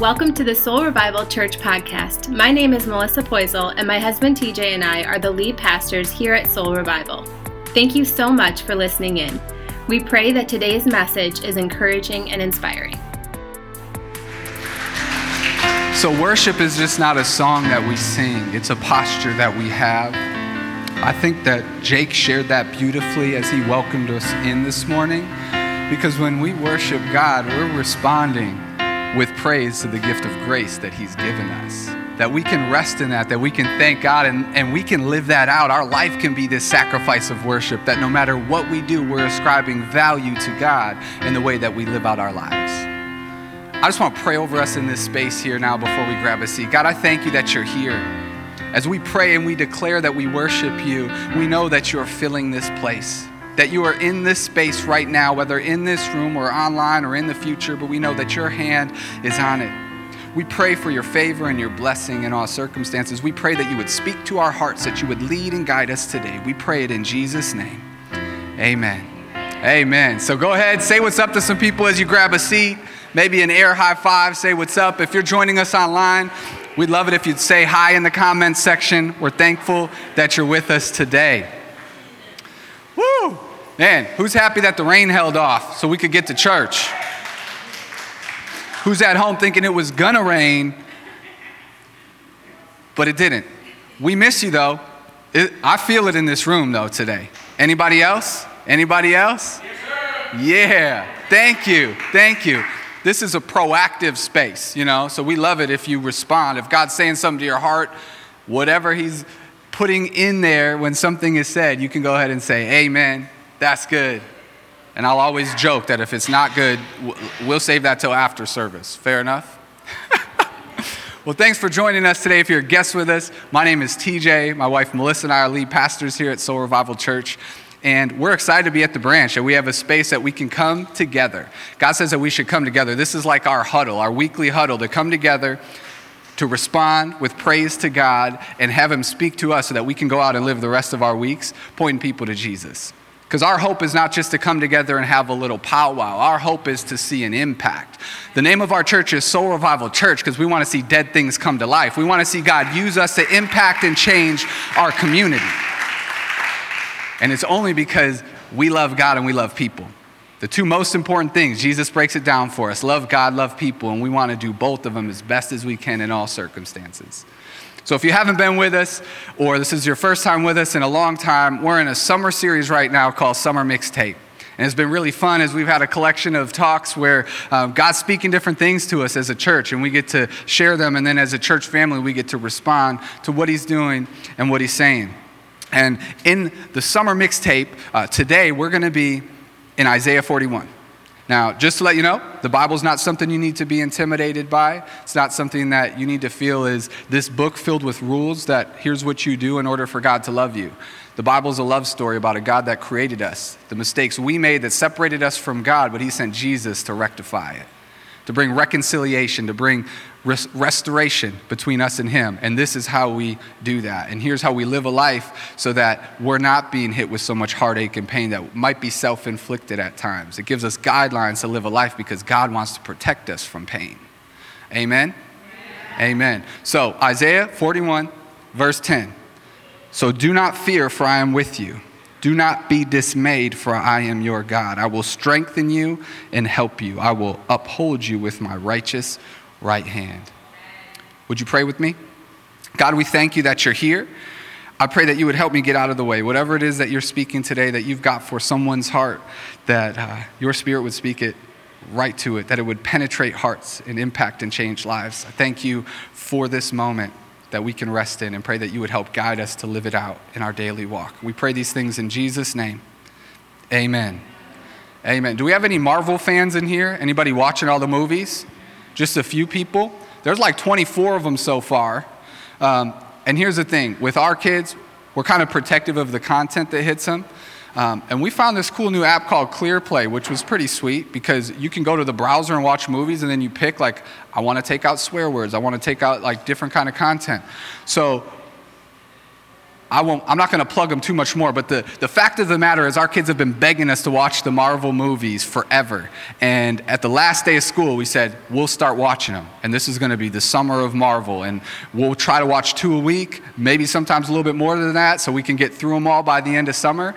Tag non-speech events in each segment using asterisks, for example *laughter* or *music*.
welcome to the Soul Revival Church podcast. My name is Melissa Poisel, and my husband TJ and I are the lead pastors here at Soul Revival. Thank you so much for listening in. We pray that today's message is encouraging and inspiring. So, worship is just not a song that we sing, it's a posture that we have. I think that Jake shared that beautifully as he welcomed us in this morning because when we worship God, we're responding with praise to the gift of grace that He's given us. That we can rest in that, that we can thank God and, and we can live that out. Our life can be this sacrifice of worship, that no matter what we do, we're ascribing value to God in the way that we live out our lives. I just want to pray over us in this space here now before we grab a seat. God, I thank you that you're here. As we pray and we declare that we worship you, we know that you're filling this place that you are in this space right now, whether in this room or online or in the future, but we know that your hand is on it. We pray for your favor and your blessing in all circumstances. We pray that you would speak to our hearts, that you would lead and guide us today. We pray it in Jesus' name. Amen. Amen. So go ahead, say what's up to some people as you grab a seat. Maybe an air high five, say what's up. If you're joining us online, we'd love it if you'd say hi in the comments section. We're thankful that you're with us today. Man, who's happy that the rain held off so we could get to church? Who's at home thinking it was gonna rain, but it didn't? We miss you though. It, I feel it in this room though today. Anybody else? Anybody else? Yes, yeah. Thank you. Thank you. This is a proactive space, you know, so we love it if you respond. If God's saying something to your heart, whatever He's putting in there when something is said, you can go ahead and say, Amen, that's good. And I'll always joke that if it's not good, we'll save that till after service. Fair enough? *laughs* well, thanks for joining us today. If you're a guest with us, my name is TJ. My wife Melissa and I are lead pastors here at Soul Revival Church. And we're excited to be at the branch, and we have a space that we can come together. God says that we should come together. This is like our huddle, our weekly huddle, to come together to respond with praise to God and have Him speak to us so that we can go out and live the rest of our weeks pointing people to Jesus. Because our hope is not just to come together and have a little powwow. Our hope is to see an impact. The name of our church is Soul Revival Church because we want to see dead things come to life. We want to see God use us to impact and change our community. And it's only because we love God and we love people. The two most important things, Jesus breaks it down for us love God, love people, and we want to do both of them as best as we can in all circumstances. So, if you haven't been with us, or this is your first time with us in a long time, we're in a summer series right now called Summer Mixtape. And it's been really fun as we've had a collection of talks where um, God's speaking different things to us as a church, and we get to share them. And then as a church family, we get to respond to what He's doing and what He's saying. And in the summer mixtape, uh, today we're going to be in Isaiah 41. Now, just to let you know, the Bible is not something you need to be intimidated by. It's not something that you need to feel is this book filled with rules that here's what you do in order for God to love you. The Bible is a love story about a God that created us, the mistakes we made that separated us from God, but He sent Jesus to rectify it to bring reconciliation, to bring res- restoration between us and Him. And this is how we do that. And here's how we live a life so that we're not being hit with so much heartache and pain that might be self inflicted at times. It gives us guidelines to live a life because God wants to protect us from pain. Amen? Amen. Amen. So, Isaiah 41, verse 10. So do not fear, for I am with you. Do not be dismayed, for I am your God. I will strengthen you and help you. I will uphold you with my righteous right hand. Would you pray with me? God, we thank you that you're here. I pray that you would help me get out of the way. Whatever it is that you're speaking today, that you've got for someone's heart, that uh, your spirit would speak it right to it, that it would penetrate hearts and impact and change lives. I thank you for this moment that we can rest in and pray that you would help guide us to live it out in our daily walk. We pray these things in Jesus' name. Amen. Amen. Do we have any Marvel fans in here? Anybody watching all the movies? Just a few people? There's like 24 of them so far. Um, and here's the thing with our kids, we're kind of protective of the content that hits them. Um, and we found this cool new app called ClearPlay, which was pretty sweet because you can go to the browser and watch movies, and then you pick like, I want to take out swear words, I want to take out like different kind of content. So I won't, I'm not going to plug them too much more, but the, the fact of the matter is, our kids have been begging us to watch the Marvel movies forever. And at the last day of school, we said, we'll start watching them. And this is going to be the summer of Marvel. And we'll try to watch two a week, maybe sometimes a little bit more than that, so we can get through them all by the end of summer.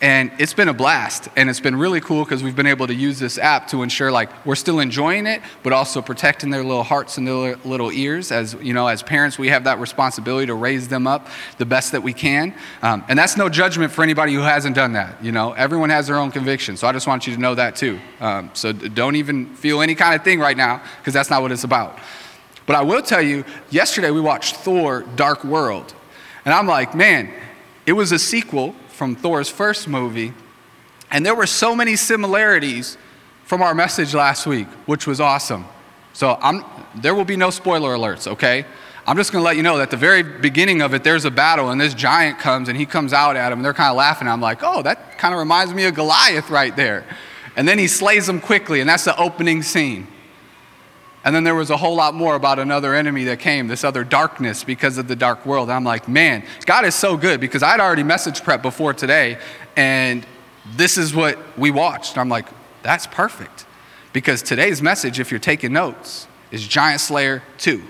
And it's been a blast. And it's been really cool because we've been able to use this app to ensure like we're still enjoying it, but also protecting their little hearts and their little ears. As you know, as parents, we have that responsibility to raise them up the best that we can. Um, and that's no judgment for anybody who hasn't done that. You know, everyone has their own conviction. So I just want you to know that too. Um, so don't even feel any kind of thing right now because that's not what it's about. But I will tell you, yesterday we watched Thor Dark World. And I'm like, man, it was a sequel from Thor's first movie. And there were so many similarities from our message last week, which was awesome. So I'm, there will be no spoiler alerts, okay? I'm just going to let you know that at the very beginning of it, there's a battle, and this giant comes, and he comes out at him, and they're kind of laughing. I'm like, oh, that kind of reminds me of Goliath right there. And then he slays them quickly, and that's the opening scene. And then there was a whole lot more about another enemy that came, this other darkness because of the dark world. And I'm like, man, God is so good because I'd already message prep before today, and this is what we watched. I'm like, that's perfect. Because today's message, if you're taking notes, is Giant Slayer 2.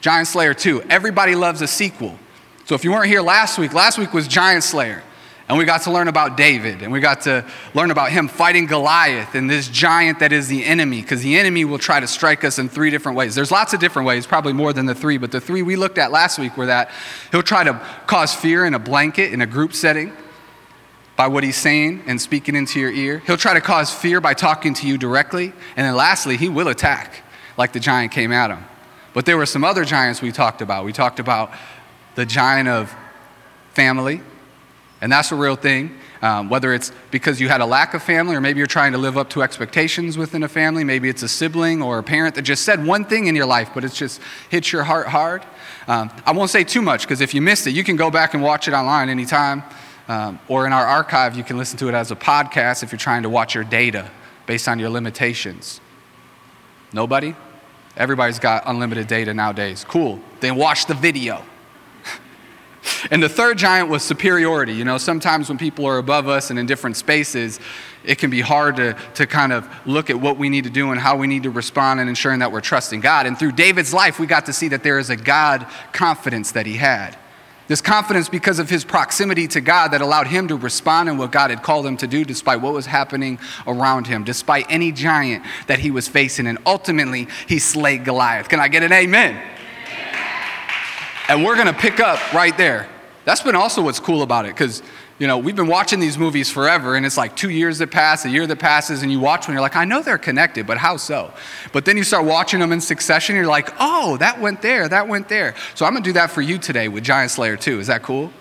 Giant Slayer 2. Everybody loves a sequel. So if you weren't here last week, last week was Giant Slayer. And we got to learn about David, and we got to learn about him fighting Goliath and this giant that is the enemy, because the enemy will try to strike us in three different ways. There's lots of different ways, probably more than the three, but the three we looked at last week were that he'll try to cause fear in a blanket, in a group setting, by what he's saying and speaking into your ear. He'll try to cause fear by talking to you directly. And then lastly, he will attack, like the giant came at him. But there were some other giants we talked about. We talked about the giant of family and that's a real thing. Um, whether it's because you had a lack of family, or maybe you're trying to live up to expectations within a family, maybe it's a sibling or a parent that just said one thing in your life, but it's just hit your heart hard. Um, I won't say too much because if you missed it, you can go back and watch it online anytime. Um, or in our archive, you can listen to it as a podcast if you're trying to watch your data based on your limitations. Nobody? Everybody's got unlimited data nowadays. Cool. Then watch the video. And the third giant was superiority. You know, sometimes when people are above us and in different spaces, it can be hard to, to kind of look at what we need to do and how we need to respond and ensuring that we're trusting God. And through David's life, we got to see that there is a God confidence that he had. This confidence because of his proximity to God that allowed him to respond in what God had called him to do despite what was happening around him, despite any giant that he was facing. And ultimately, he slayed Goliath. Can I get an amen? And we're going to pick up right there. That's been also what's cool about it because, you know, we've been watching these movies forever and it's like two years that pass, a year that passes, and you watch one, you're like, I know they're connected, but how so? But then you start watching them in succession, you're like, oh, that went there, that went there. So I'm going to do that for you today with Giant Slayer 2. Is that cool?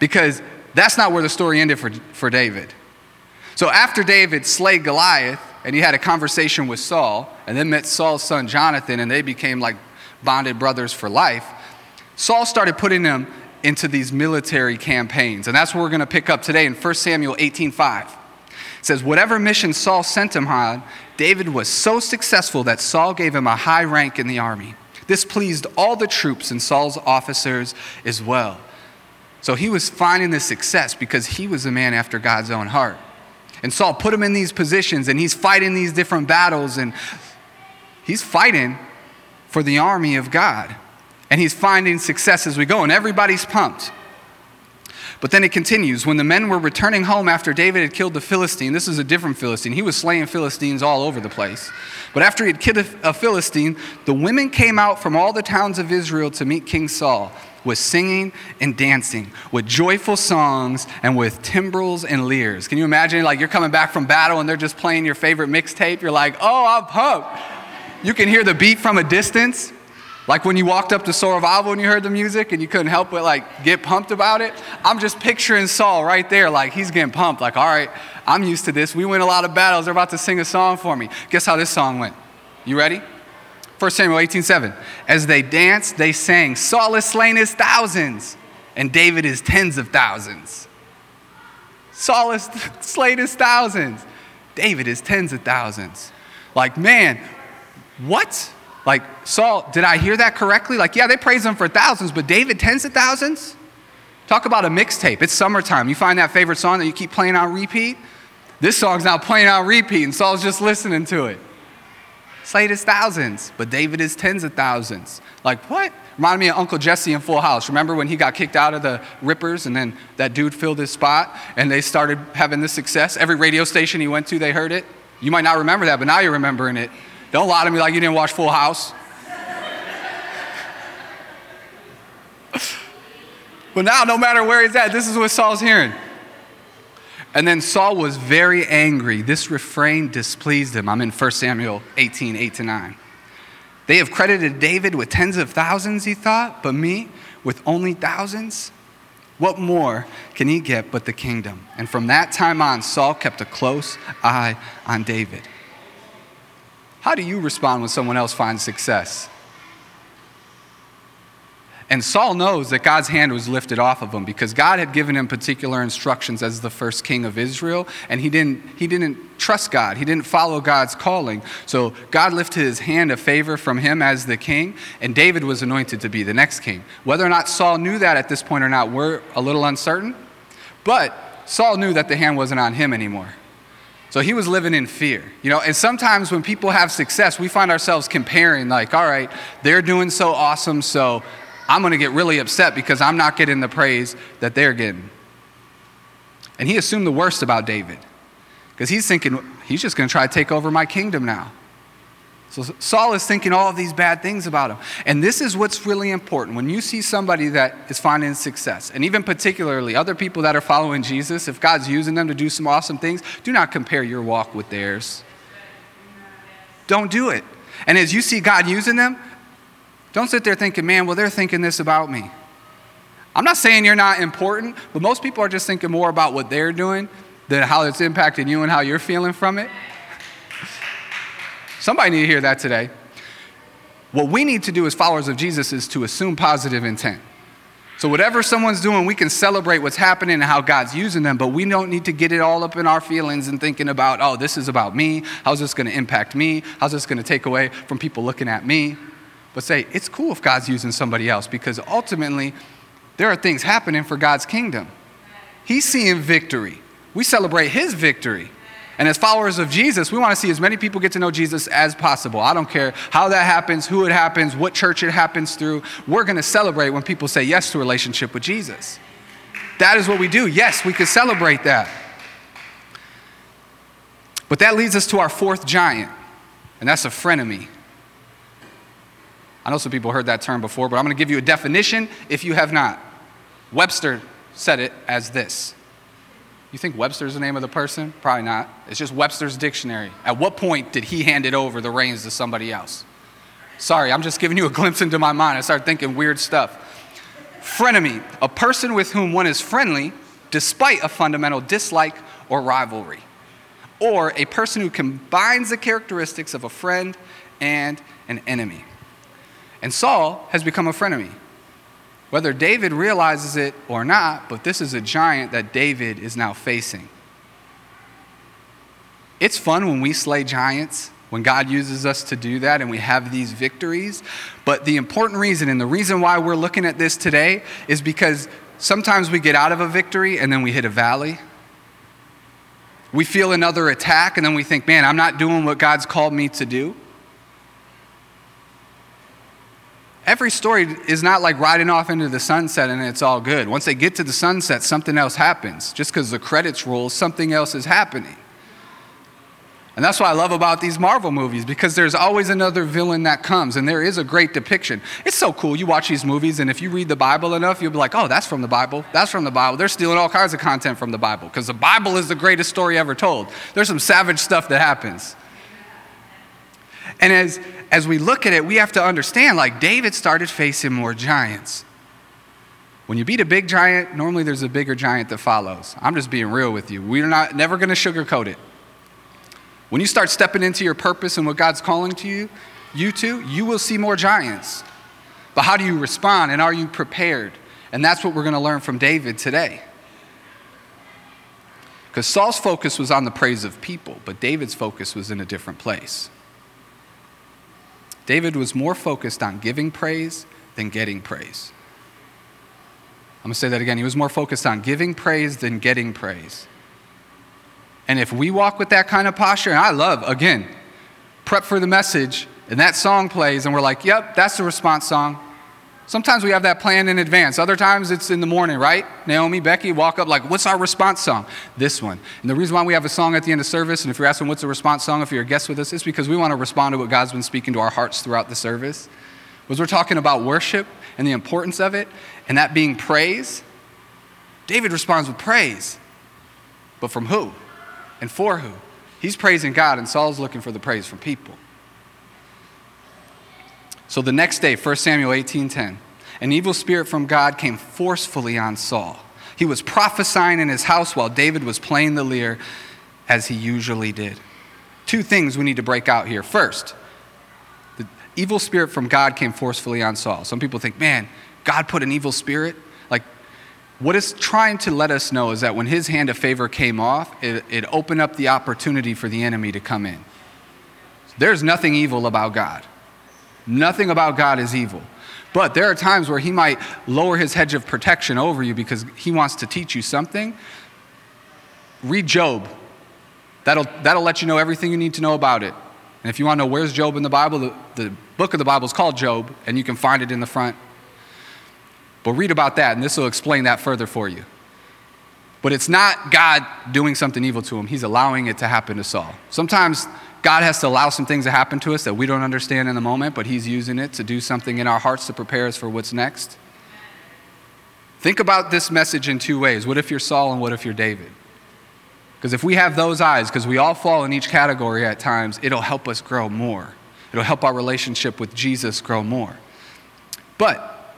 Because that's not where the story ended for, for David. So after David slayed Goliath and he had a conversation with Saul and then met Saul's son Jonathan and they became like bonded brothers for life, Saul started putting them into these military campaigns. And that's what we're going to pick up today in 1 Samuel 18:5. It says, Whatever mission Saul sent him on, David was so successful that Saul gave him a high rank in the army. This pleased all the troops and Saul's officers as well. So he was finding this success because he was a man after God's own heart. And Saul put him in these positions and he's fighting these different battles and he's fighting for the army of God. And he's finding success as we go, and everybody's pumped. But then it continues. When the men were returning home after David had killed the Philistine, this is a different Philistine. He was slaying Philistines all over the place. But after he had killed a Philistine, the women came out from all the towns of Israel to meet King Saul with singing and dancing, with joyful songs and with timbrels and lyres. Can you imagine? Like you're coming back from battle and they're just playing your favorite mixtape. You're like, oh, I'm pumped. You can hear the beat from a distance. Like when you walked up to Soul Revival and you heard the music and you couldn't help but like get pumped about it. I'm just picturing Saul right there, like he's getting pumped. Like, all right, I'm used to this. We win a lot of battles. They're about to sing a song for me. Guess how this song went? You ready? 1 Samuel 18:7. As they danced, they sang, Saul is slain his thousands, and David is tens of thousands. Saul *laughs* is slain his thousands. David is tens of thousands. Like, man, what? Like, Saul, did I hear that correctly? Like, yeah, they praise him for thousands, but David, tens of thousands? Talk about a mixtape. It's summertime. You find that favorite song that you keep playing on repeat? This song's now playing on repeat, and Saul's just listening to it. Slade is thousands, but David is tens of thousands. Like, what? Reminded me of Uncle Jesse in Full House. Remember when he got kicked out of the Rippers and then that dude filled his spot and they started having this success? Every radio station he went to, they heard it. You might not remember that, but now you're remembering it. Don't lie to me like you didn't watch Full House. but now, no matter where he's at, this is what Saul's hearing. And then Saul was very angry. This refrain displeased him. I'm in 1 Samuel 18, 8 to 9. They have credited David with tens of thousands, he thought, but me with only thousands? What more can he get but the kingdom? And from that time on, Saul kept a close eye on David. How do you respond when someone else finds success? And Saul knows that God's hand was lifted off of him because God had given him particular instructions as the first king of Israel, and he didn't, he didn't trust God. He didn't follow God's calling. So God lifted his hand of favor from him as the king, and David was anointed to be the next king. Whether or not Saul knew that at this point or not, we're a little uncertain. But Saul knew that the hand wasn't on him anymore. So he was living in fear. You know, and sometimes when people have success, we find ourselves comparing, like, all right, they're doing so awesome, so I'm going to get really upset because I'm not getting the praise that they're getting. And he assumed the worst about David because he's thinking, he's just going to try to take over my kingdom now. So Saul is thinking all of these bad things about him. And this is what's really important. When you see somebody that is finding success, and even particularly other people that are following Jesus, if God's using them to do some awesome things, do not compare your walk with theirs. Don't do it. And as you see God using them, don't sit there thinking, man, well, they're thinking this about me. I'm not saying you're not important, but most people are just thinking more about what they're doing than how it's impacting you and how you're feeling from it. Somebody need to hear that today. What we need to do as followers of Jesus is to assume positive intent. So, whatever someone's doing, we can celebrate what's happening and how God's using them, but we don't need to get it all up in our feelings and thinking about, oh, this is about me. How's this going to impact me? How's this going to take away from people looking at me? but say, it's cool if God's using somebody else because ultimately there are things happening for God's kingdom. He's seeing victory. We celebrate his victory. And as followers of Jesus, we want to see as many people get to know Jesus as possible. I don't care how that happens, who it happens, what church it happens through. We're going to celebrate when people say yes to a relationship with Jesus. That is what we do. Yes, we can celebrate that. But that leads us to our fourth giant, and that's a frenemy. I know some people heard that term before, but I'm going to give you a definition if you have not. Webster said it as this. You think Webster's the name of the person? Probably not. It's just Webster's dictionary. At what point did he hand it over the reins to somebody else? Sorry, I'm just giving you a glimpse into my mind. I started thinking weird stuff. Frenemy, a person with whom one is friendly despite a fundamental dislike or rivalry. Or a person who combines the characteristics of a friend and an enemy. And Saul has become a frenemy. Whether David realizes it or not, but this is a giant that David is now facing. It's fun when we slay giants, when God uses us to do that and we have these victories. But the important reason and the reason why we're looking at this today is because sometimes we get out of a victory and then we hit a valley. We feel another attack and then we think, man, I'm not doing what God's called me to do. Every story is not like riding off into the sunset and it's all good. Once they get to the sunset, something else happens. Just because the credits roll, something else is happening. And that's what I love about these Marvel movies because there's always another villain that comes, and there is a great depiction. It's so cool. You watch these movies, and if you read the Bible enough, you'll be like, oh, that's from the Bible. That's from the Bible. They're stealing all kinds of content from the Bible because the Bible is the greatest story ever told. There's some savage stuff that happens. And as, as we look at it, we have to understand like David started facing more giants. When you beat a big giant, normally there's a bigger giant that follows. I'm just being real with you. We're not never going to sugarcoat it. When you start stepping into your purpose and what God's calling to you, you too, you will see more giants. But how do you respond and are you prepared? And that's what we're going to learn from David today. Because Saul's focus was on the praise of people, but David's focus was in a different place. David was more focused on giving praise than getting praise. I'm going to say that again. He was more focused on giving praise than getting praise. And if we walk with that kind of posture, and I love, again, prep for the message, and that song plays, and we're like, yep, that's the response song. Sometimes we have that plan in advance. Other times it's in the morning, right? Naomi, Becky walk up like, what's our response song? This one. And the reason why we have a song at the end of service, and if you're asking what's the response song, if you're a guest with us, it's because we want to respond to what God's been speaking to our hearts throughout the service. Was we're talking about worship and the importance of it, and that being praise. David responds with praise. But from who? And for who? He's praising God, and Saul's looking for the praise from people. So the next day, 1 Samuel 18:10, an evil spirit from God came forcefully on Saul. He was prophesying in his house while David was playing the lyre as he usually did. Two things we need to break out here. First, the evil spirit from God came forcefully on Saul. Some people think, man, God put an evil spirit? Like, what it's trying to let us know is that when his hand of favor came off, it, it opened up the opportunity for the enemy to come in. There's nothing evil about God. Nothing about God is evil. But there are times where he might lower his hedge of protection over you because he wants to teach you something. Read Job. That'll, that'll let you know everything you need to know about it. And if you want to know where's Job in the Bible, the, the book of the Bible is called Job, and you can find it in the front. But read about that, and this will explain that further for you. But it's not God doing something evil to him, he's allowing it to happen to Saul. Sometimes God has to allow some things to happen to us that we don't understand in the moment, but He's using it to do something in our hearts to prepare us for what's next. Think about this message in two ways. What if you're Saul and what if you're David? Because if we have those eyes, because we all fall in each category at times, it'll help us grow more. It'll help our relationship with Jesus grow more. But,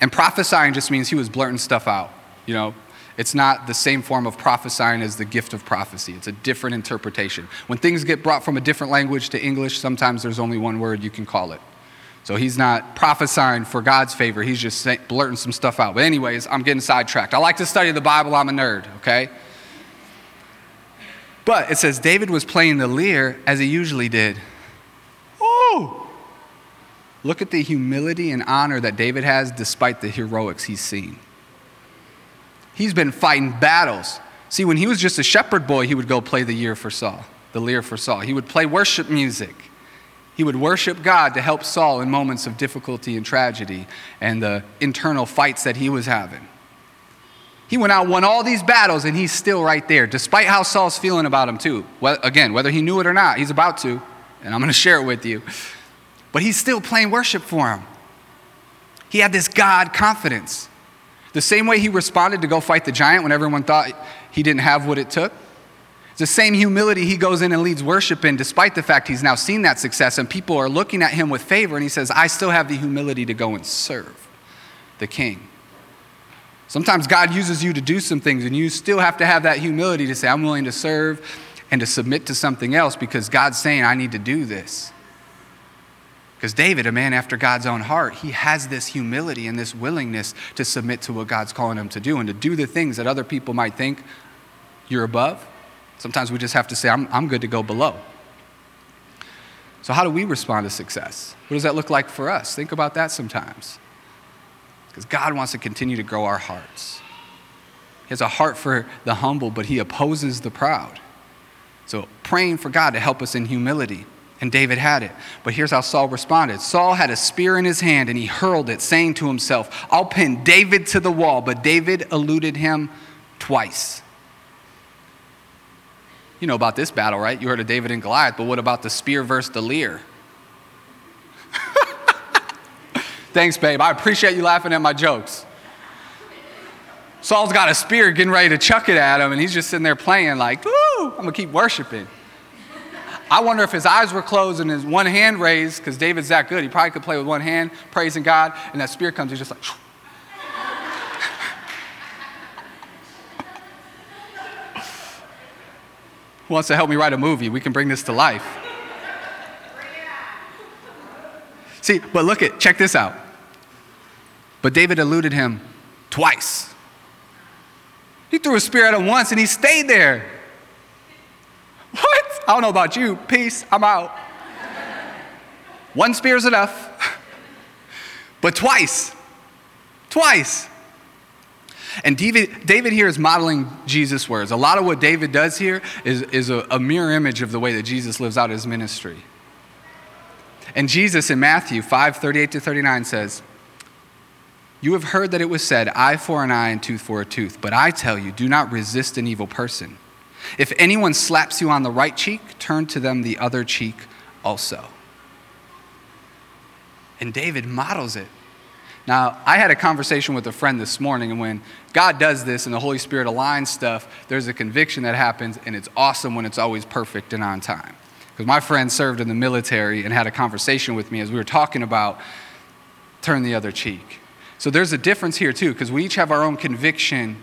and prophesying just means he was blurting stuff out. You know, it's not the same form of prophesying as the gift of prophecy. It's a different interpretation. When things get brought from a different language to English, sometimes there's only one word you can call it. So he's not prophesying for God's favor, he's just blurting some stuff out. But, anyways, I'm getting sidetracked. I like to study the Bible, I'm a nerd, okay? But it says David was playing the lyre as he usually did. Oh! Look at the humility and honor that David has despite the heroics he's seen. He's been fighting battles. See, when he was just a shepherd boy, he would go play the year for Saul, the lyre for Saul. He would play worship music. He would worship God to help Saul in moments of difficulty and tragedy and the internal fights that he was having. He went out, won all these battles, and he's still right there, despite how Saul's feeling about him, too. Well, again, whether he knew it or not, he's about to, and I'm going *laughs* to share it with you. But he's still playing worship for him. He had this God confidence. The same way he responded to go fight the giant when everyone thought he didn't have what it took. The same humility he goes in and leads worship in, despite the fact he's now seen that success and people are looking at him with favor, and he says, I still have the humility to go and serve the king. Sometimes God uses you to do some things, and you still have to have that humility to say, I'm willing to serve and to submit to something else because God's saying, I need to do this. Because David, a man after God's own heart, he has this humility and this willingness to submit to what God's calling him to do and to do the things that other people might think you're above. Sometimes we just have to say, I'm, I'm good to go below. So, how do we respond to success? What does that look like for us? Think about that sometimes. Because God wants to continue to grow our hearts. He has a heart for the humble, but he opposes the proud. So, praying for God to help us in humility. And David had it. But here's how Saul responded Saul had a spear in his hand and he hurled it, saying to himself, I'll pin David to the wall. But David eluded him twice. You know about this battle, right? You heard of David and Goliath, but what about the spear versus the lyre? *laughs* Thanks, babe. I appreciate you laughing at my jokes. Saul's got a spear getting ready to chuck it at him, and he's just sitting there playing, like, woo, I'm gonna keep worshiping. I wonder if his eyes were closed and his one hand raised, because David's that good. He probably could play with one hand, praising God, and that spear comes, he's just like, Who wants to help me write a movie? We can bring this to life. See, but look at, check this out. But David eluded him twice. He threw a spear at him once and he stayed there. What? I don't know about you. Peace. I'm out. One spear is enough. but twice. Twice. And David, David here is modeling Jesus' words. A lot of what David does here is, is a, a mirror image of the way that Jesus lives out his ministry. And Jesus in Matthew 5 38 to 39 says, You have heard that it was said, eye for an eye and tooth for a tooth. But I tell you, do not resist an evil person. If anyone slaps you on the right cheek, turn to them the other cheek also. And David models it. Now, I had a conversation with a friend this morning, and when God does this and the Holy Spirit aligns stuff, there's a conviction that happens, and it's awesome when it's always perfect and on time. Because my friend served in the military and had a conversation with me as we were talking about turn the other cheek. So there's a difference here, too, because we each have our own conviction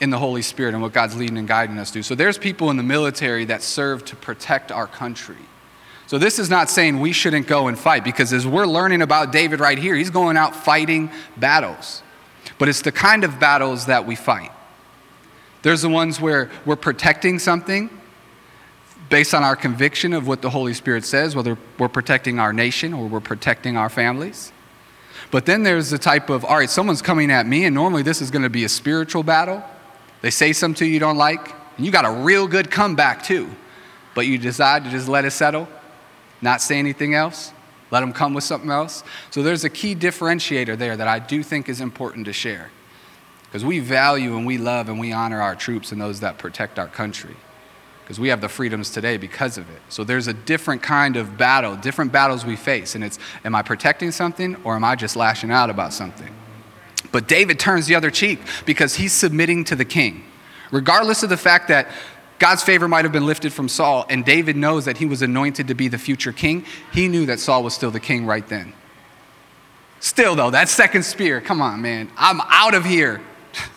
in the Holy Spirit and what God's leading and guiding us to. So there's people in the military that serve to protect our country. So this is not saying we shouldn't go and fight because as we're learning about David right here, he's going out fighting battles. But it's the kind of battles that we fight. There's the ones where we're protecting something based on our conviction of what the Holy Spirit says, whether we're protecting our nation or we're protecting our families. But then there's the type of, all right, someone's coming at me, and normally this is going to be a spiritual battle. They say something to you you don't like, and you got a real good comeback too. But you decide to just let it settle not say anything else, let them come with something else. So there's a key differentiator there that I do think is important to share. Because we value and we love and we honor our troops and those that protect our country. Because we have the freedoms today because of it. So there's a different kind of battle, different battles we face. And it's, am I protecting something or am I just lashing out about something? But David turns the other cheek because he's submitting to the king. Regardless of the fact that God's favor might have been lifted from Saul, and David knows that he was anointed to be the future king. He knew that Saul was still the king right then. Still, though, that second spear, come on, man, I'm out of here. *laughs*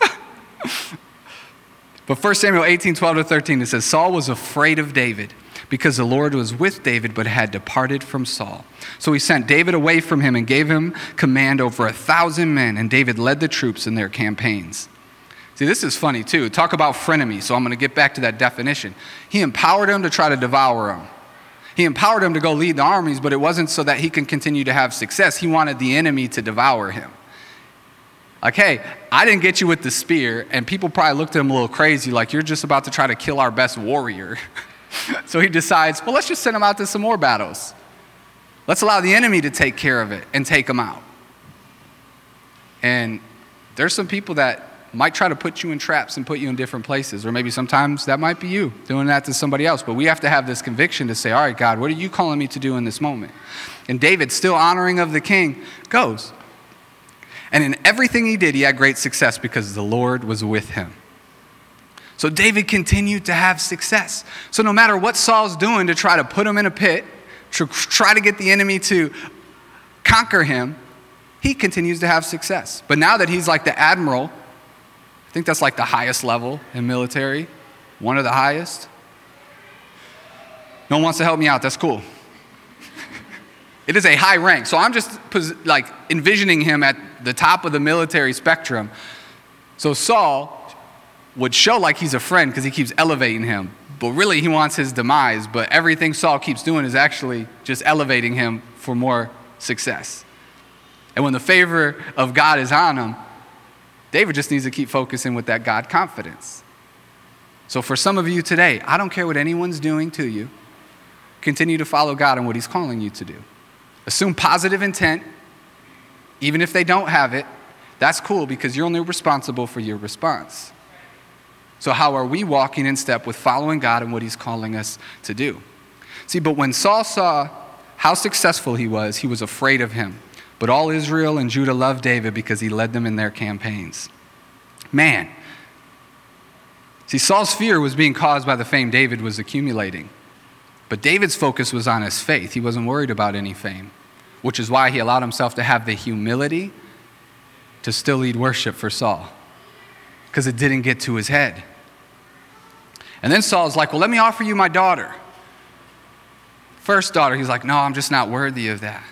but 1 Samuel 18 12 to 13, it says, Saul was afraid of David because the Lord was with David but had departed from Saul. So he sent David away from him and gave him command over a thousand men, and David led the troops in their campaigns. See, this is funny too. Talk about frenemy, so I'm going to get back to that definition. He empowered him to try to devour him. He empowered him to go lead the armies, but it wasn't so that he can continue to have success. He wanted the enemy to devour him. Like, hey, I didn't get you with the spear, and people probably looked at him a little crazy, like, you're just about to try to kill our best warrior. *laughs* *laughs* so he decides, well, let's just send him out to some more battles. Let's allow the enemy to take care of it and take him out. And there's some people that might try to put you in traps and put you in different places. Or maybe sometimes that might be you doing that to somebody else. But we have to have this conviction to say, all right, God, what are you calling me to do in this moment? And David, still honoring of the king, goes. And in everything he did, he had great success because the Lord was with him. So David continued to have success. So no matter what Saul's doing to try to put him in a pit, to try to get the enemy to conquer him, he continues to have success. But now that he's like the admiral I think that's like the highest level in military, one of the highest. No one wants to help me out. That's cool. *laughs* it is a high rank. So I'm just like envisioning him at the top of the military spectrum. So Saul would show like he's a friend because he keeps elevating him. But really, he wants his demise. But everything Saul keeps doing is actually just elevating him for more success. And when the favor of God is on him, David just needs to keep focusing with that God confidence. So, for some of you today, I don't care what anyone's doing to you, continue to follow God and what He's calling you to do. Assume positive intent, even if they don't have it. That's cool because you're only responsible for your response. So, how are we walking in step with following God and what He's calling us to do? See, but when Saul saw how successful he was, he was afraid of him. But all Israel and Judah loved David because he led them in their campaigns. Man. See, Saul's fear was being caused by the fame David was accumulating. But David's focus was on his faith. He wasn't worried about any fame, which is why he allowed himself to have the humility to still lead worship for Saul, because it didn't get to his head. And then Saul's like, Well, let me offer you my daughter. First daughter, he's like, No, I'm just not worthy of that.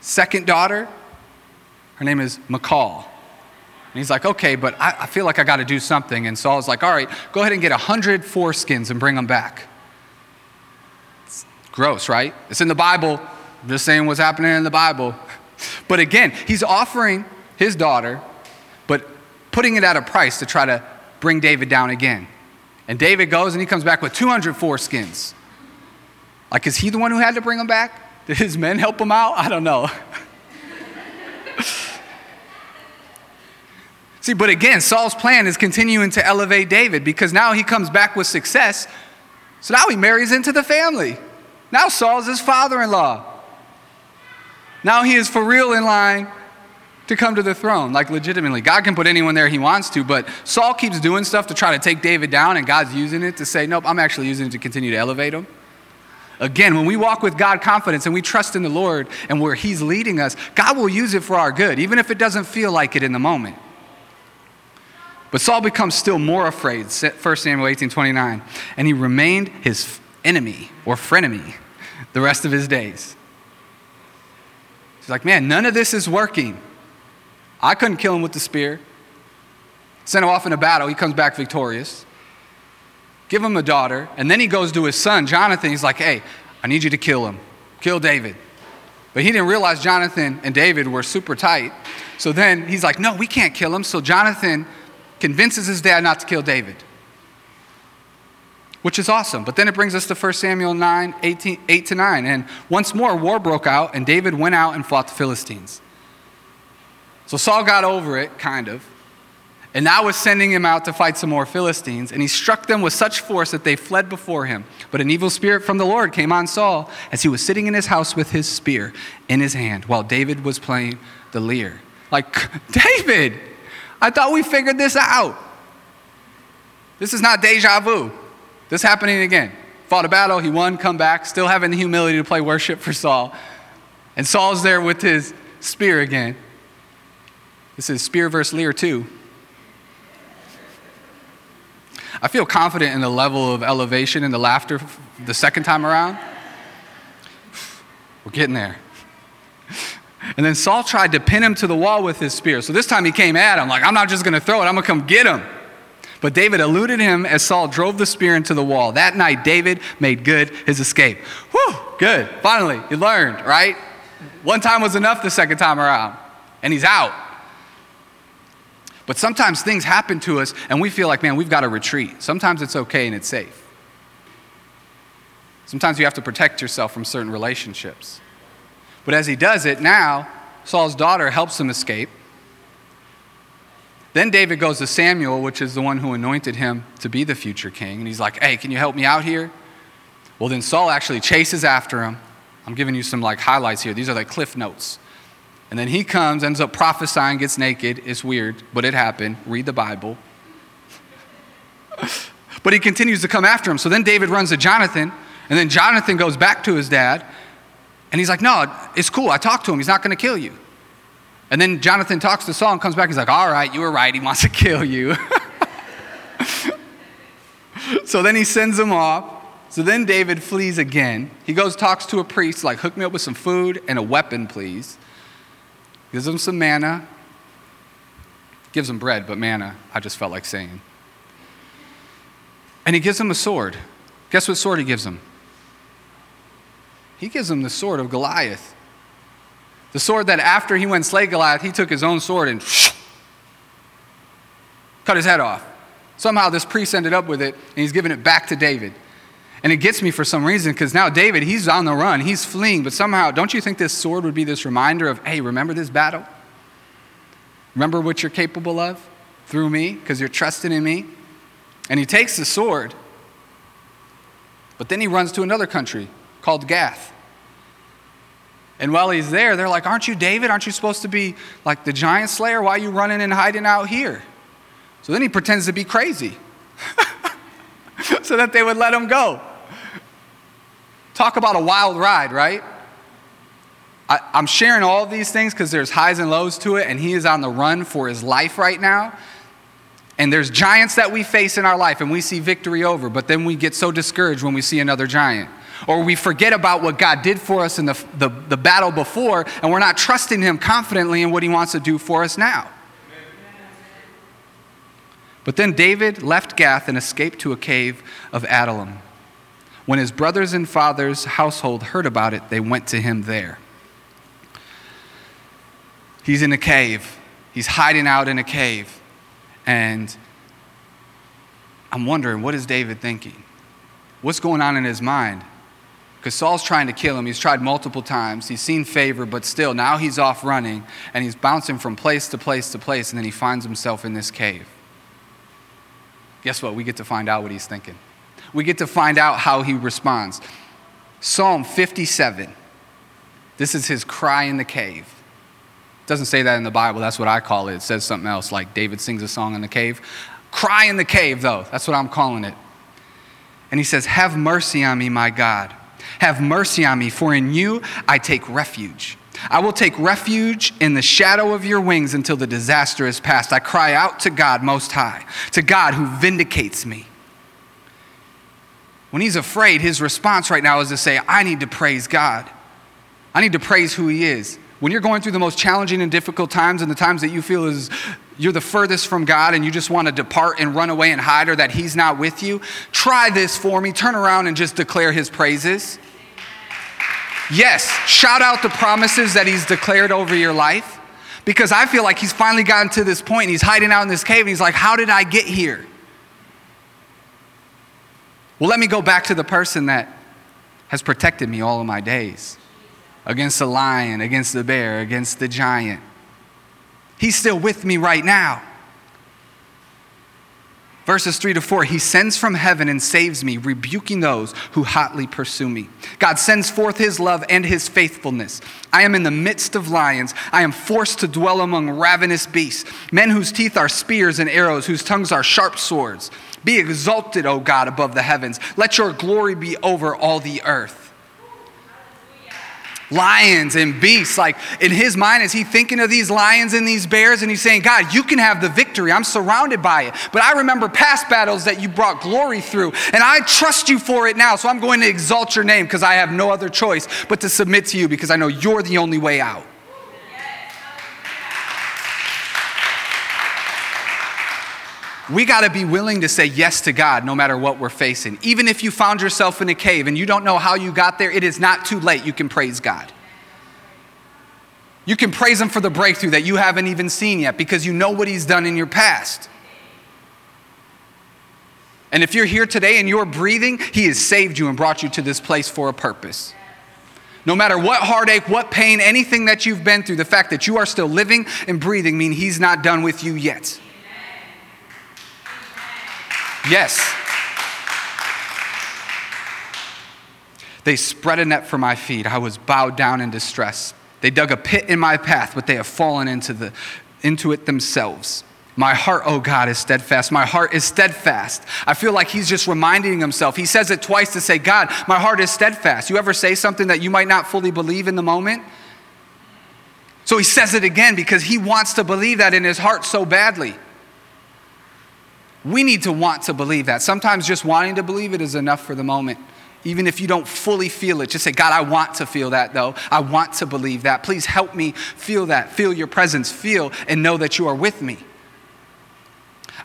Second daughter, her name is Michal. And he's like, okay, but I, I feel like I got to do something. And Saul's like, all right, go ahead and get a hundred foreskins and bring them back. It's gross, right? It's in the Bible. I'm just saying what's happening in the Bible. *laughs* But again, he's offering his daughter, putting it at a price to try to bring David down again. And David goes and he comes back with 200 foreskins. Like, is he the one who had to bring him back? *laughs* Did his men help him out? I don't know. *laughs* See, but again, Saul's plan is continuing to elevate David because now he comes back with success. So now he marries into the family. Now Saul's his father in law. Now he is for real in line to come to the throne, like legitimately. God can put anyone there he wants to, but Saul keeps doing stuff to try to take David down, and God's using it to say, nope, I'm actually using it to continue to elevate him. Again, when we walk with God confidence and we trust in the Lord and where He's leading us, God will use it for our good, even if it doesn't feel like it in the moment. But Saul becomes still more afraid, 1 Samuel 18 29, and he remained his enemy or frenemy the rest of his days. He's like, man, none of this is working. I couldn't kill him with the spear. Send him off in a battle. He comes back victorious. Give him a daughter. And then he goes to his son, Jonathan. He's like, hey, I need you to kill him. Kill David. But he didn't realize Jonathan and David were super tight. So then he's like, no, we can't kill him. So Jonathan convinces his dad not to kill David, which is awesome. But then it brings us to 1 Samuel 9, 18, 8 to 9. And once more, war broke out, and David went out and fought the Philistines. So Saul got over it, kind of, and now was sending him out to fight some more Philistines. And he struck them with such force that they fled before him. But an evil spirit from the Lord came on Saul as he was sitting in his house with his spear in his hand while David was playing the lyre. Like, *laughs* David, I thought we figured this out. This is not deja vu. This happening again. Fought a battle, he won, come back, still having the humility to play worship for Saul. And Saul's there with his spear again. This is Spear versus Lear 2. I feel confident in the level of elevation and the laughter the second time around. We're getting there. And then Saul tried to pin him to the wall with his spear. So this time he came at him, like, I'm not just going to throw it, I'm going to come get him. But David eluded him as Saul drove the spear into the wall. That night, David made good his escape. Whew, good. Finally, he learned, right? One time was enough the second time around, and he's out. But sometimes things happen to us and we feel like, man, we've got to retreat. Sometimes it's okay and it's safe. Sometimes you have to protect yourself from certain relationships. But as he does it, now Saul's daughter helps him escape. Then David goes to Samuel, which is the one who anointed him to be the future king, and he's like, hey, can you help me out here? Well, then Saul actually chases after him. I'm giving you some like highlights here. These are like cliff notes. And then he comes, ends up prophesying, gets naked. It's weird, but it happened. Read the Bible. *laughs* but he continues to come after him. So then David runs to Jonathan, and then Jonathan goes back to his dad, and he's like, No, it's cool. I talked to him. He's not going to kill you. And then Jonathan talks to Saul and comes back. He's like, All right, you were right. He wants to *laughs* kill you. *laughs* so then he sends him off. So then David flees again. He goes, talks to a priest, like, hook me up with some food and a weapon, please gives them some manna, gives them bread, but manna, I just felt like saying. And he gives them a sword. Guess what sword he gives them? He gives them the sword of Goliath. The sword that after he went slay Goliath, he took his own sword and cut his head off. Somehow this priest ended up with it, and he's giving it back to David. And it gets me for some reason because now David, he's on the run, he's fleeing, but somehow, don't you think this sword would be this reminder of, hey, remember this battle? Remember what you're capable of through me because you're trusting in me? And he takes the sword, but then he runs to another country called Gath. And while he's there, they're like, Aren't you David? Aren't you supposed to be like the giant slayer? Why are you running and hiding out here? So then he pretends to be crazy *laughs* so that they would let him go. Talk about a wild ride, right? I, am sharing all of these things because there's highs and lows to it, and he is on the run for his life right now. And there's giants that we face in our life, and we see victory over, but then we get so discouraged when we see another giant. Or we forget about what God did for us in the, the, the battle before, and we're not trusting Him confidently in what He wants to do for us now. But then David left Gath and escaped to a cave of Adullam. When his brothers and father's household heard about it, they went to him there. He's in a cave. He's hiding out in a cave. And I'm wondering, what is David thinking? What's going on in his mind? Because Saul's trying to kill him. He's tried multiple times. He's seen favor, but still, now he's off running and he's bouncing from place to place to place, and then he finds himself in this cave. Guess what? We get to find out what he's thinking. We get to find out how he responds. Psalm 57. This is his cry in the cave. It doesn't say that in the Bible. That's what I call it. It says something else, like David sings a song in the cave. Cry in the cave, though. That's what I'm calling it. And he says, Have mercy on me, my God. Have mercy on me, for in you I take refuge. I will take refuge in the shadow of your wings until the disaster is past. I cry out to God Most High, to God who vindicates me. When he's afraid, his response right now is to say, I need to praise God. I need to praise who he is. When you're going through the most challenging and difficult times and the times that you feel is you're the furthest from God and you just want to depart and run away and hide or that he's not with you, try this for me. Turn around and just declare his praises. Yes, shout out the promises that he's declared over your life because I feel like he's finally gotten to this point and he's hiding out in this cave and he's like, How did I get here? Well, let me go back to the person that has protected me all of my days against the lion, against the bear, against the giant. He's still with me right now. Verses 3 to 4 He sends from heaven and saves me, rebuking those who hotly pursue me. God sends forth His love and His faithfulness. I am in the midst of lions. I am forced to dwell among ravenous beasts, men whose teeth are spears and arrows, whose tongues are sharp swords. Be exalted, O God, above the heavens. Let your glory be over all the earth lions and beasts. Like in his mind, is he thinking of these lions and these bears and he's saying, God, you can have the victory. I'm surrounded by it. But I remember past battles that you brought glory through, and I trust you for it now. So I'm going to exalt your name because I have no other choice but to submit to you because I know you're the only way out. We got to be willing to say yes to God no matter what we're facing. Even if you found yourself in a cave and you don't know how you got there, it is not too late. You can praise God. You can praise Him for the breakthrough that you haven't even seen yet because you know what He's done in your past. And if you're here today and you're breathing, He has saved you and brought you to this place for a purpose. No matter what heartache, what pain, anything that you've been through, the fact that you are still living and breathing mean He's not done with you yet. Yes. They spread a net for my feet. I was bowed down in distress. They dug a pit in my path, but they have fallen into, the, into it themselves. My heart, oh God, is steadfast. My heart is steadfast. I feel like he's just reminding himself. He says it twice to say, God, my heart is steadfast. You ever say something that you might not fully believe in the moment? So he says it again because he wants to believe that in his heart so badly. We need to want to believe that. Sometimes just wanting to believe it is enough for the moment. Even if you don't fully feel it, just say, God, I want to feel that though. I want to believe that. Please help me feel that. Feel your presence. Feel and know that you are with me.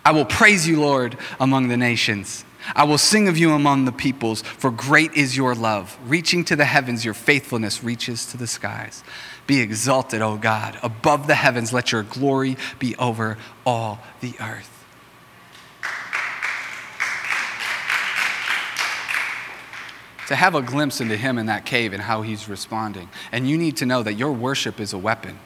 I will praise you, Lord, among the nations. I will sing of you among the peoples, for great is your love. Reaching to the heavens, your faithfulness reaches to the skies. Be exalted, O God, above the heavens. Let your glory be over all the earth. To have a glimpse into him in that cave and how he's responding. And you need to know that your worship is a weapon.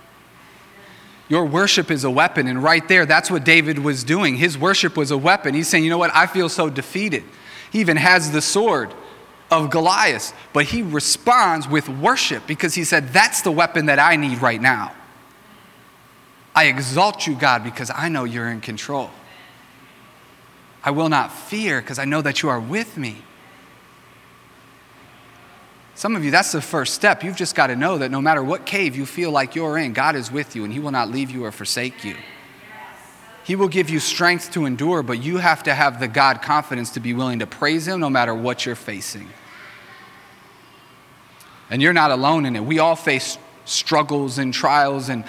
Your worship is a weapon. And right there, that's what David was doing. His worship was a weapon. He's saying, you know what? I feel so defeated. He even has the sword of Goliath, but he responds with worship because he said, That's the weapon that I need right now. I exalt you, God, because I know you're in control. I will not fear because I know that you are with me. Some of you, that's the first step. You've just got to know that no matter what cave you feel like you're in, God is with you and He will not leave you or forsake you. He will give you strength to endure, but you have to have the God confidence to be willing to praise Him no matter what you're facing. And you're not alone in it. We all face struggles and trials and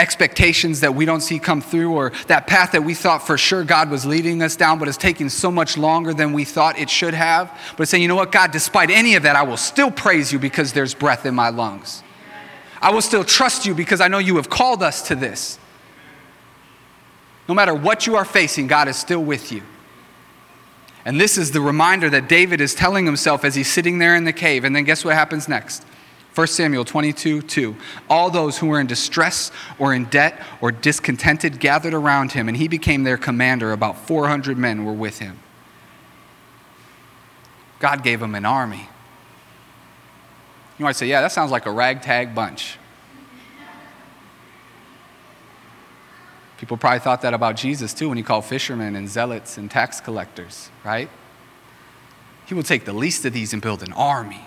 expectations that we don't see come through, or that path that we thought for sure God was leading us down, but it's taking so much longer than we thought it should have. But saying, you know what, God, despite any of that, I will still praise you because there's breath in my lungs. I will still trust you because I know you have called us to this. No matter what you are facing, God is still with you. And this is the reminder that David is telling himself as he's sitting there in the cave. And then guess what happens next? 1 Samuel 22 2. All those who were in distress or in debt or discontented gathered around him, and he became their commander. About 400 men were with him. God gave him an army. You might say, yeah, that sounds like a ragtag bunch. People probably thought that about Jesus too when he called fishermen and zealots and tax collectors, right? He will take the least of these and build an army.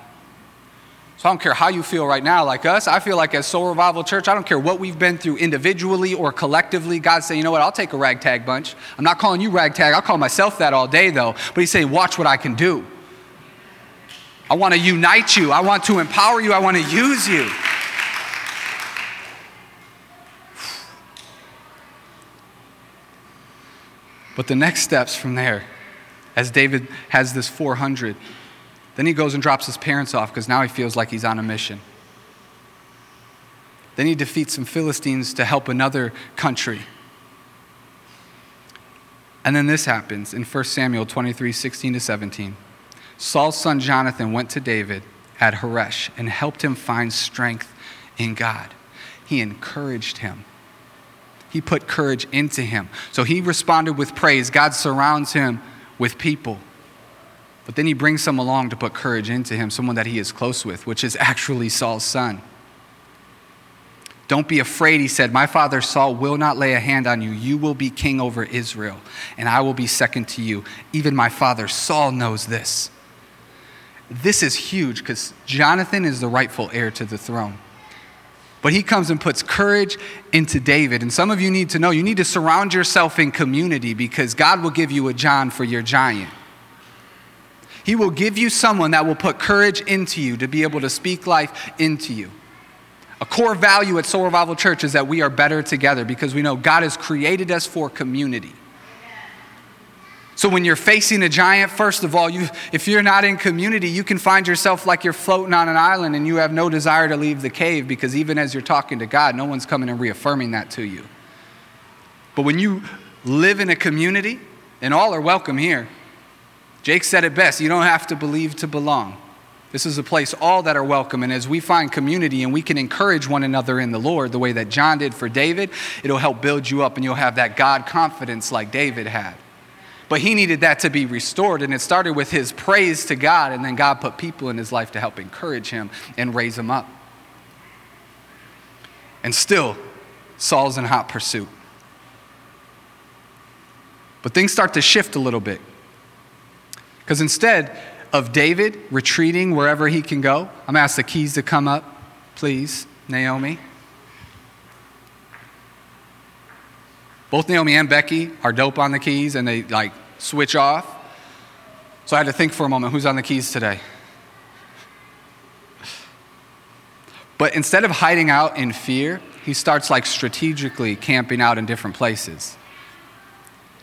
So I don't care how you feel right now, like us. I feel like as Soul Revival Church, I don't care what we've been through individually or collectively. God's saying, you know what, I'll take a ragtag bunch. I'm not calling you ragtag. I'll call myself that all day, though. But He's saying, watch what I can do. I want to unite you. I want to empower you. I want to use you. But the next steps from there, as David has this 400, then he goes and drops his parents off because now he feels like he's on a mission. Then he defeats some Philistines to help another country. And then this happens in 1 Samuel 23 16 to 17. Saul's son Jonathan went to David at Horesh and helped him find strength in God. He encouraged him. He put courage into him. So he responded with praise. God surrounds him with people. But then he brings some along to put courage into him, someone that he is close with, which is actually Saul's son. Don't be afraid, he said. My father Saul will not lay a hand on you. You will be king over Israel, and I will be second to you. Even my father Saul knows this. This is huge because Jonathan is the rightful heir to the throne. But he comes and puts courage into David. And some of you need to know you need to surround yourself in community because God will give you a John for your giant. He will give you someone that will put courage into you to be able to speak life into you. A core value at Soul Revival Church is that we are better together because we know God has created us for community. So when you're facing a giant, first of all, you, if you're not in community, you can find yourself like you're floating on an island and you have no desire to leave the cave because even as you're talking to God, no one's coming and reaffirming that to you. But when you live in a community, and all are welcome here, Jake said it best you don't have to believe to belong. This is a place all that are welcome. And as we find community and we can encourage one another in the Lord the way that John did for David, it'll help build you up and you'll have that God confidence like David had. But he needed that to be restored. And it started with his praise to God. And then God put people in his life to help encourage him and raise him up. And still, Saul's in hot pursuit. But things start to shift a little bit. Because instead of David retreating wherever he can go, I'm going to ask the keys to come up, please, Naomi. Both Naomi and Becky are dope on the keys and they like switch off. So I had to think for a moment who's on the keys today? But instead of hiding out in fear, he starts like strategically camping out in different places.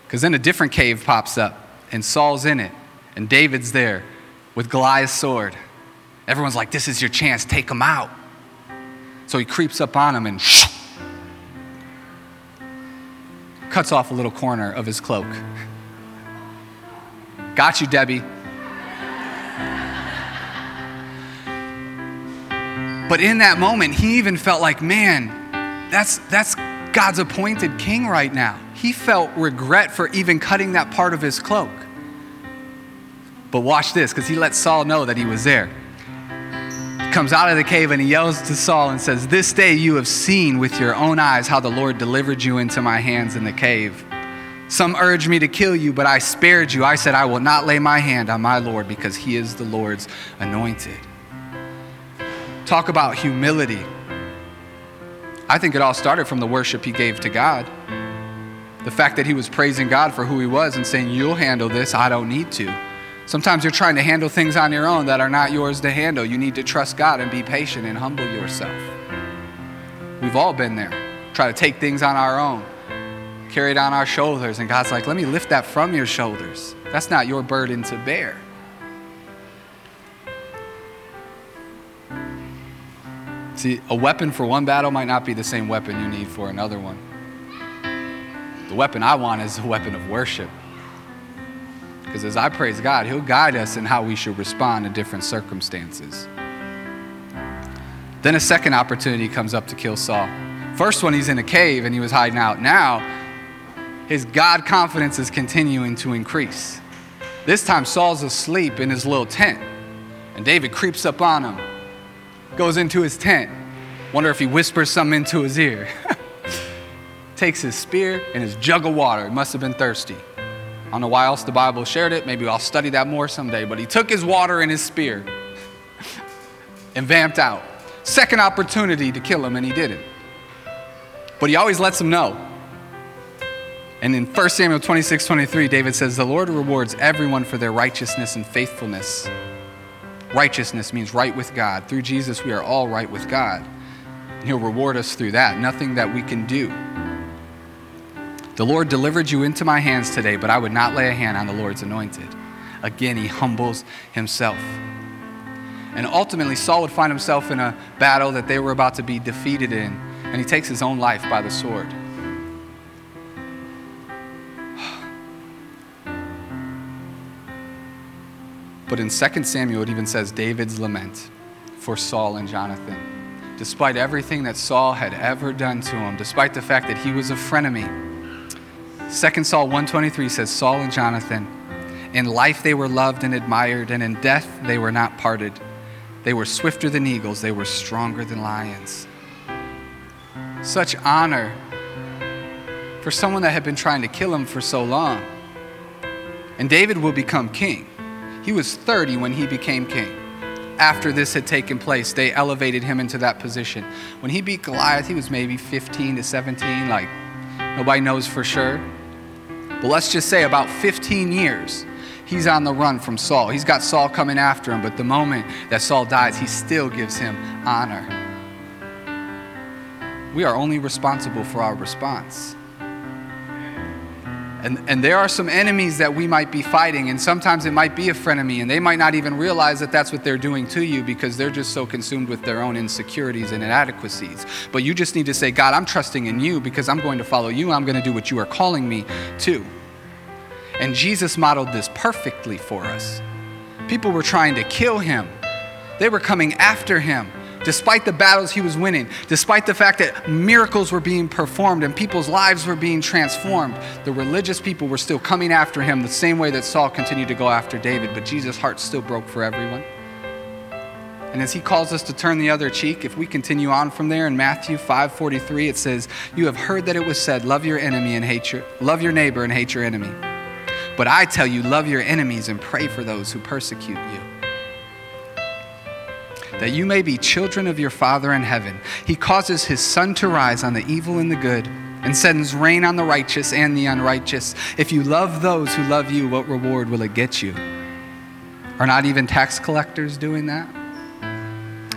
Because then a different cave pops up and Saul's in it and David's there with Goliath's sword. Everyone's like, This is your chance, take him out. So he creeps up on him and *laughs* cuts off a little corner of his cloak. Got you, Debbie. But in that moment, he even felt like, man, that's, that's God's appointed king right now. He felt regret for even cutting that part of his cloak. But watch this, because he let Saul know that he was there. He comes out of the cave and he yells to Saul and says, This day you have seen with your own eyes how the Lord delivered you into my hands in the cave. Some urged me to kill you, but I spared you. I said, I will not lay my hand on my Lord because he is the Lord's anointed. Talk about humility. I think it all started from the worship he gave to God. The fact that he was praising God for who he was and saying, You'll handle this, I don't need to. Sometimes you're trying to handle things on your own that are not yours to handle. You need to trust God and be patient and humble yourself. We've all been there. Try to take things on our own, carry it on our shoulders, and God's like, let me lift that from your shoulders. That's not your burden to bear. See, a weapon for one battle might not be the same weapon you need for another one. The weapon I want is a weapon of worship. Because as I praise God, He'll guide us in how we should respond in different circumstances. Then a second opportunity comes up to kill Saul. First one, he's in a cave and he was hiding out. Now, his God confidence is continuing to increase. This time, Saul's asleep in his little tent, and David creeps up on him, goes into his tent. Wonder if he whispers something into his ear. *laughs* Takes his spear and his jug of water. He must have been thirsty. I don't know why else the Bible shared it. Maybe I'll study that more someday. But he took his water and his spear *laughs* and vamped out. Second opportunity to kill him, and he didn't. But he always lets him know. And in 1 Samuel 26 23, David says, The Lord rewards everyone for their righteousness and faithfulness. Righteousness means right with God. Through Jesus, we are all right with God. And He'll reward us through that, nothing that we can do. The Lord delivered you into my hands today, but I would not lay a hand on the Lord's anointed. Again, he humbles himself. And ultimately, Saul would find himself in a battle that they were about to be defeated in, and he takes his own life by the sword. *sighs* But in 2 Samuel, it even says David's lament for Saul and Jonathan. Despite everything that Saul had ever done to him, despite the fact that he was a frenemy, 2 Saul 123 says Saul and Jonathan, in life they were loved and admired, and in death they were not parted. They were swifter than eagles, they were stronger than lions. Such honor for someone that had been trying to kill him for so long. And David will become king. He was 30 when he became king. After this had taken place, they elevated him into that position. When he beat Goliath, he was maybe 15 to 17, like nobody knows for sure. But let's just say about 15 years, he's on the run from Saul. He's got Saul coming after him, but the moment that Saul dies, he still gives him honor. We are only responsible for our response. And, and there are some enemies that we might be fighting, and sometimes it might be a frenemy, and they might not even realize that that's what they're doing to you because they're just so consumed with their own insecurities and inadequacies. But you just need to say, God, I'm trusting in you because I'm going to follow you. I'm going to do what you are calling me to. And Jesus modeled this perfectly for us. People were trying to kill him, they were coming after him despite the battles he was winning, despite the fact that miracles were being performed and people's lives were being transformed, the religious people were still coming after him the same way that Saul continued to go after David, but Jesus' heart still broke for everyone. And as he calls us to turn the other cheek, if we continue on from there in Matthew 5:43, it says, "You have heard that it was said, love your enemy and hate your love your neighbor and hate your enemy. But I tell you, love your enemies and pray for those who persecute you." That you may be children of your Father in heaven. He causes his sun to rise on the evil and the good, and sends rain on the righteous and the unrighteous. If you love those who love you, what reward will it get you? Are not even tax collectors doing that?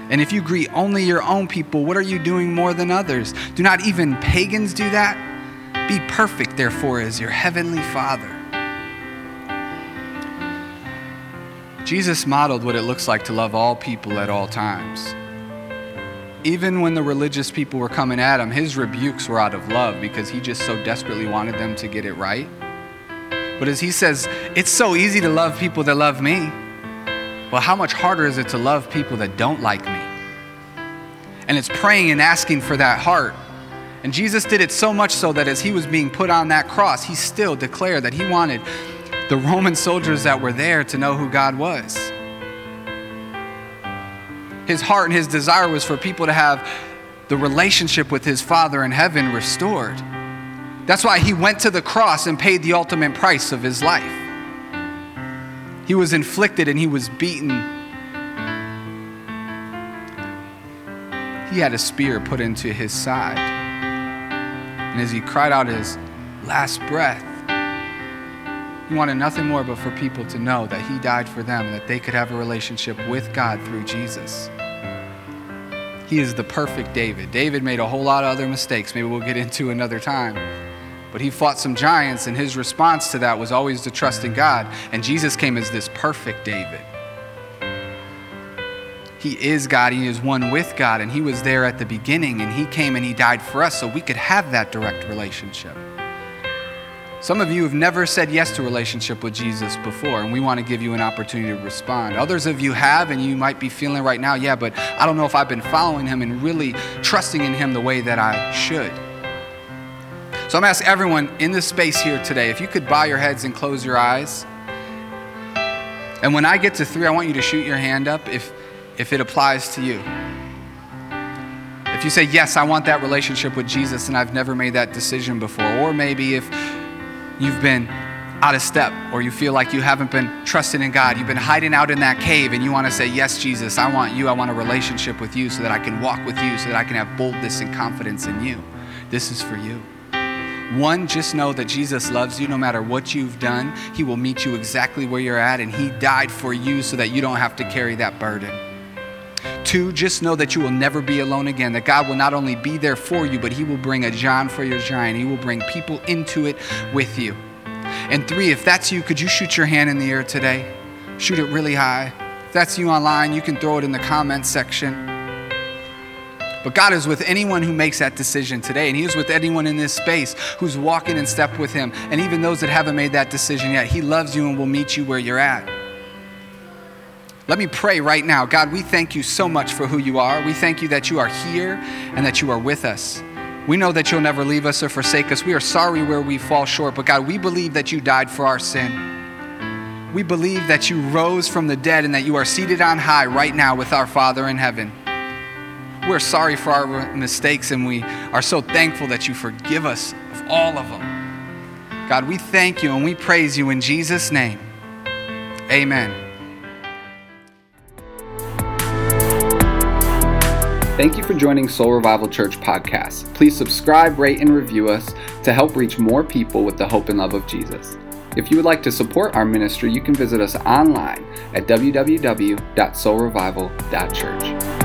And if you greet only your own people, what are you doing more than others? Do not even pagans do that? Be perfect, therefore, as your heavenly Father Jesus modeled what it looks like to love all people at all times. Even when the religious people were coming at him, his rebukes were out of love because he just so desperately wanted them to get it right. But as he says, it's so easy to love people that love me. Well, how much harder is it to love people that don't like me? And it's praying and asking for that heart. And Jesus did it so much so that as he was being put on that cross, he still declared that he wanted the Roman soldiers that were there to know who God was. His heart and his desire was for people to have the relationship with his Father in heaven restored. That's why he went to the cross and paid the ultimate price of his life. He was inflicted and he was beaten. He had a spear put into his side. And as he cried out his last breath, wanted nothing more but for people to know that He died for them and that they could have a relationship with God through Jesus. He is the perfect David. David made a whole lot of other mistakes, maybe we'll get into another time. But he fought some giants, and his response to that was always to trust in God. And Jesus came as this perfect David. He is God, He is one with God, and He was there at the beginning, and He came and He died for us so we could have that direct relationship. Some of you have never said yes to a relationship with Jesus before, and we want to give you an opportunity to respond. Others of you have, and you might be feeling right now, yeah, but I don't know if I've been following him and really trusting in him the way that I should. So I'm asking everyone in this space here today if you could bow your heads and close your eyes. And when I get to three, I want you to shoot your hand up if, if it applies to you. If you say, Yes, I want that relationship with Jesus, and I've never made that decision before, or maybe if you've been out of step or you feel like you haven't been trusting in God, you've been hiding out in that cave and you want to say, Yes, Jesus, I want you. I want a relationship with you so that I can walk with you, so that I can have boldness and confidence in you. This is for you. One, just know that Jesus loves you no matter what you've done. He will meet you exactly where you're at, and He died for you so that you don't have to carry that burden. Two, just know that you will never be alone again, that God will not only be there for you, but He will bring a John for your giant. He will bring people into it with you. And three, if that's you, could you shoot your hand in the air today? Shoot it really high. If that's you online, you can throw it in the comments section. But God is with anyone who makes that decision today, and He is with anyone in this space who's walking in step with Him. And even those that haven't made that decision yet, He loves you and will meet you where you're at. Let me pray right now. God, we thank you so much for who you are. We thank you that you are here and that you are with us. We know that you'll never leave us or forsake us. We are sorry where we fall short, but God, we believe that you died for our sin. We believe that you rose from the dead and that you are seated on high right now with our Father in heaven. We're sorry for our mistakes and we are so thankful that you forgive us of all of them. God, we thank you and we praise you in Jesus' name. Amen. Thank you for joining Soul Revival Church podcast. Please subscribe, rate, and review us to help reach more people with the hope and love of Jesus. If you would like to support our ministry, you can visit us online at www.soulrevival.church.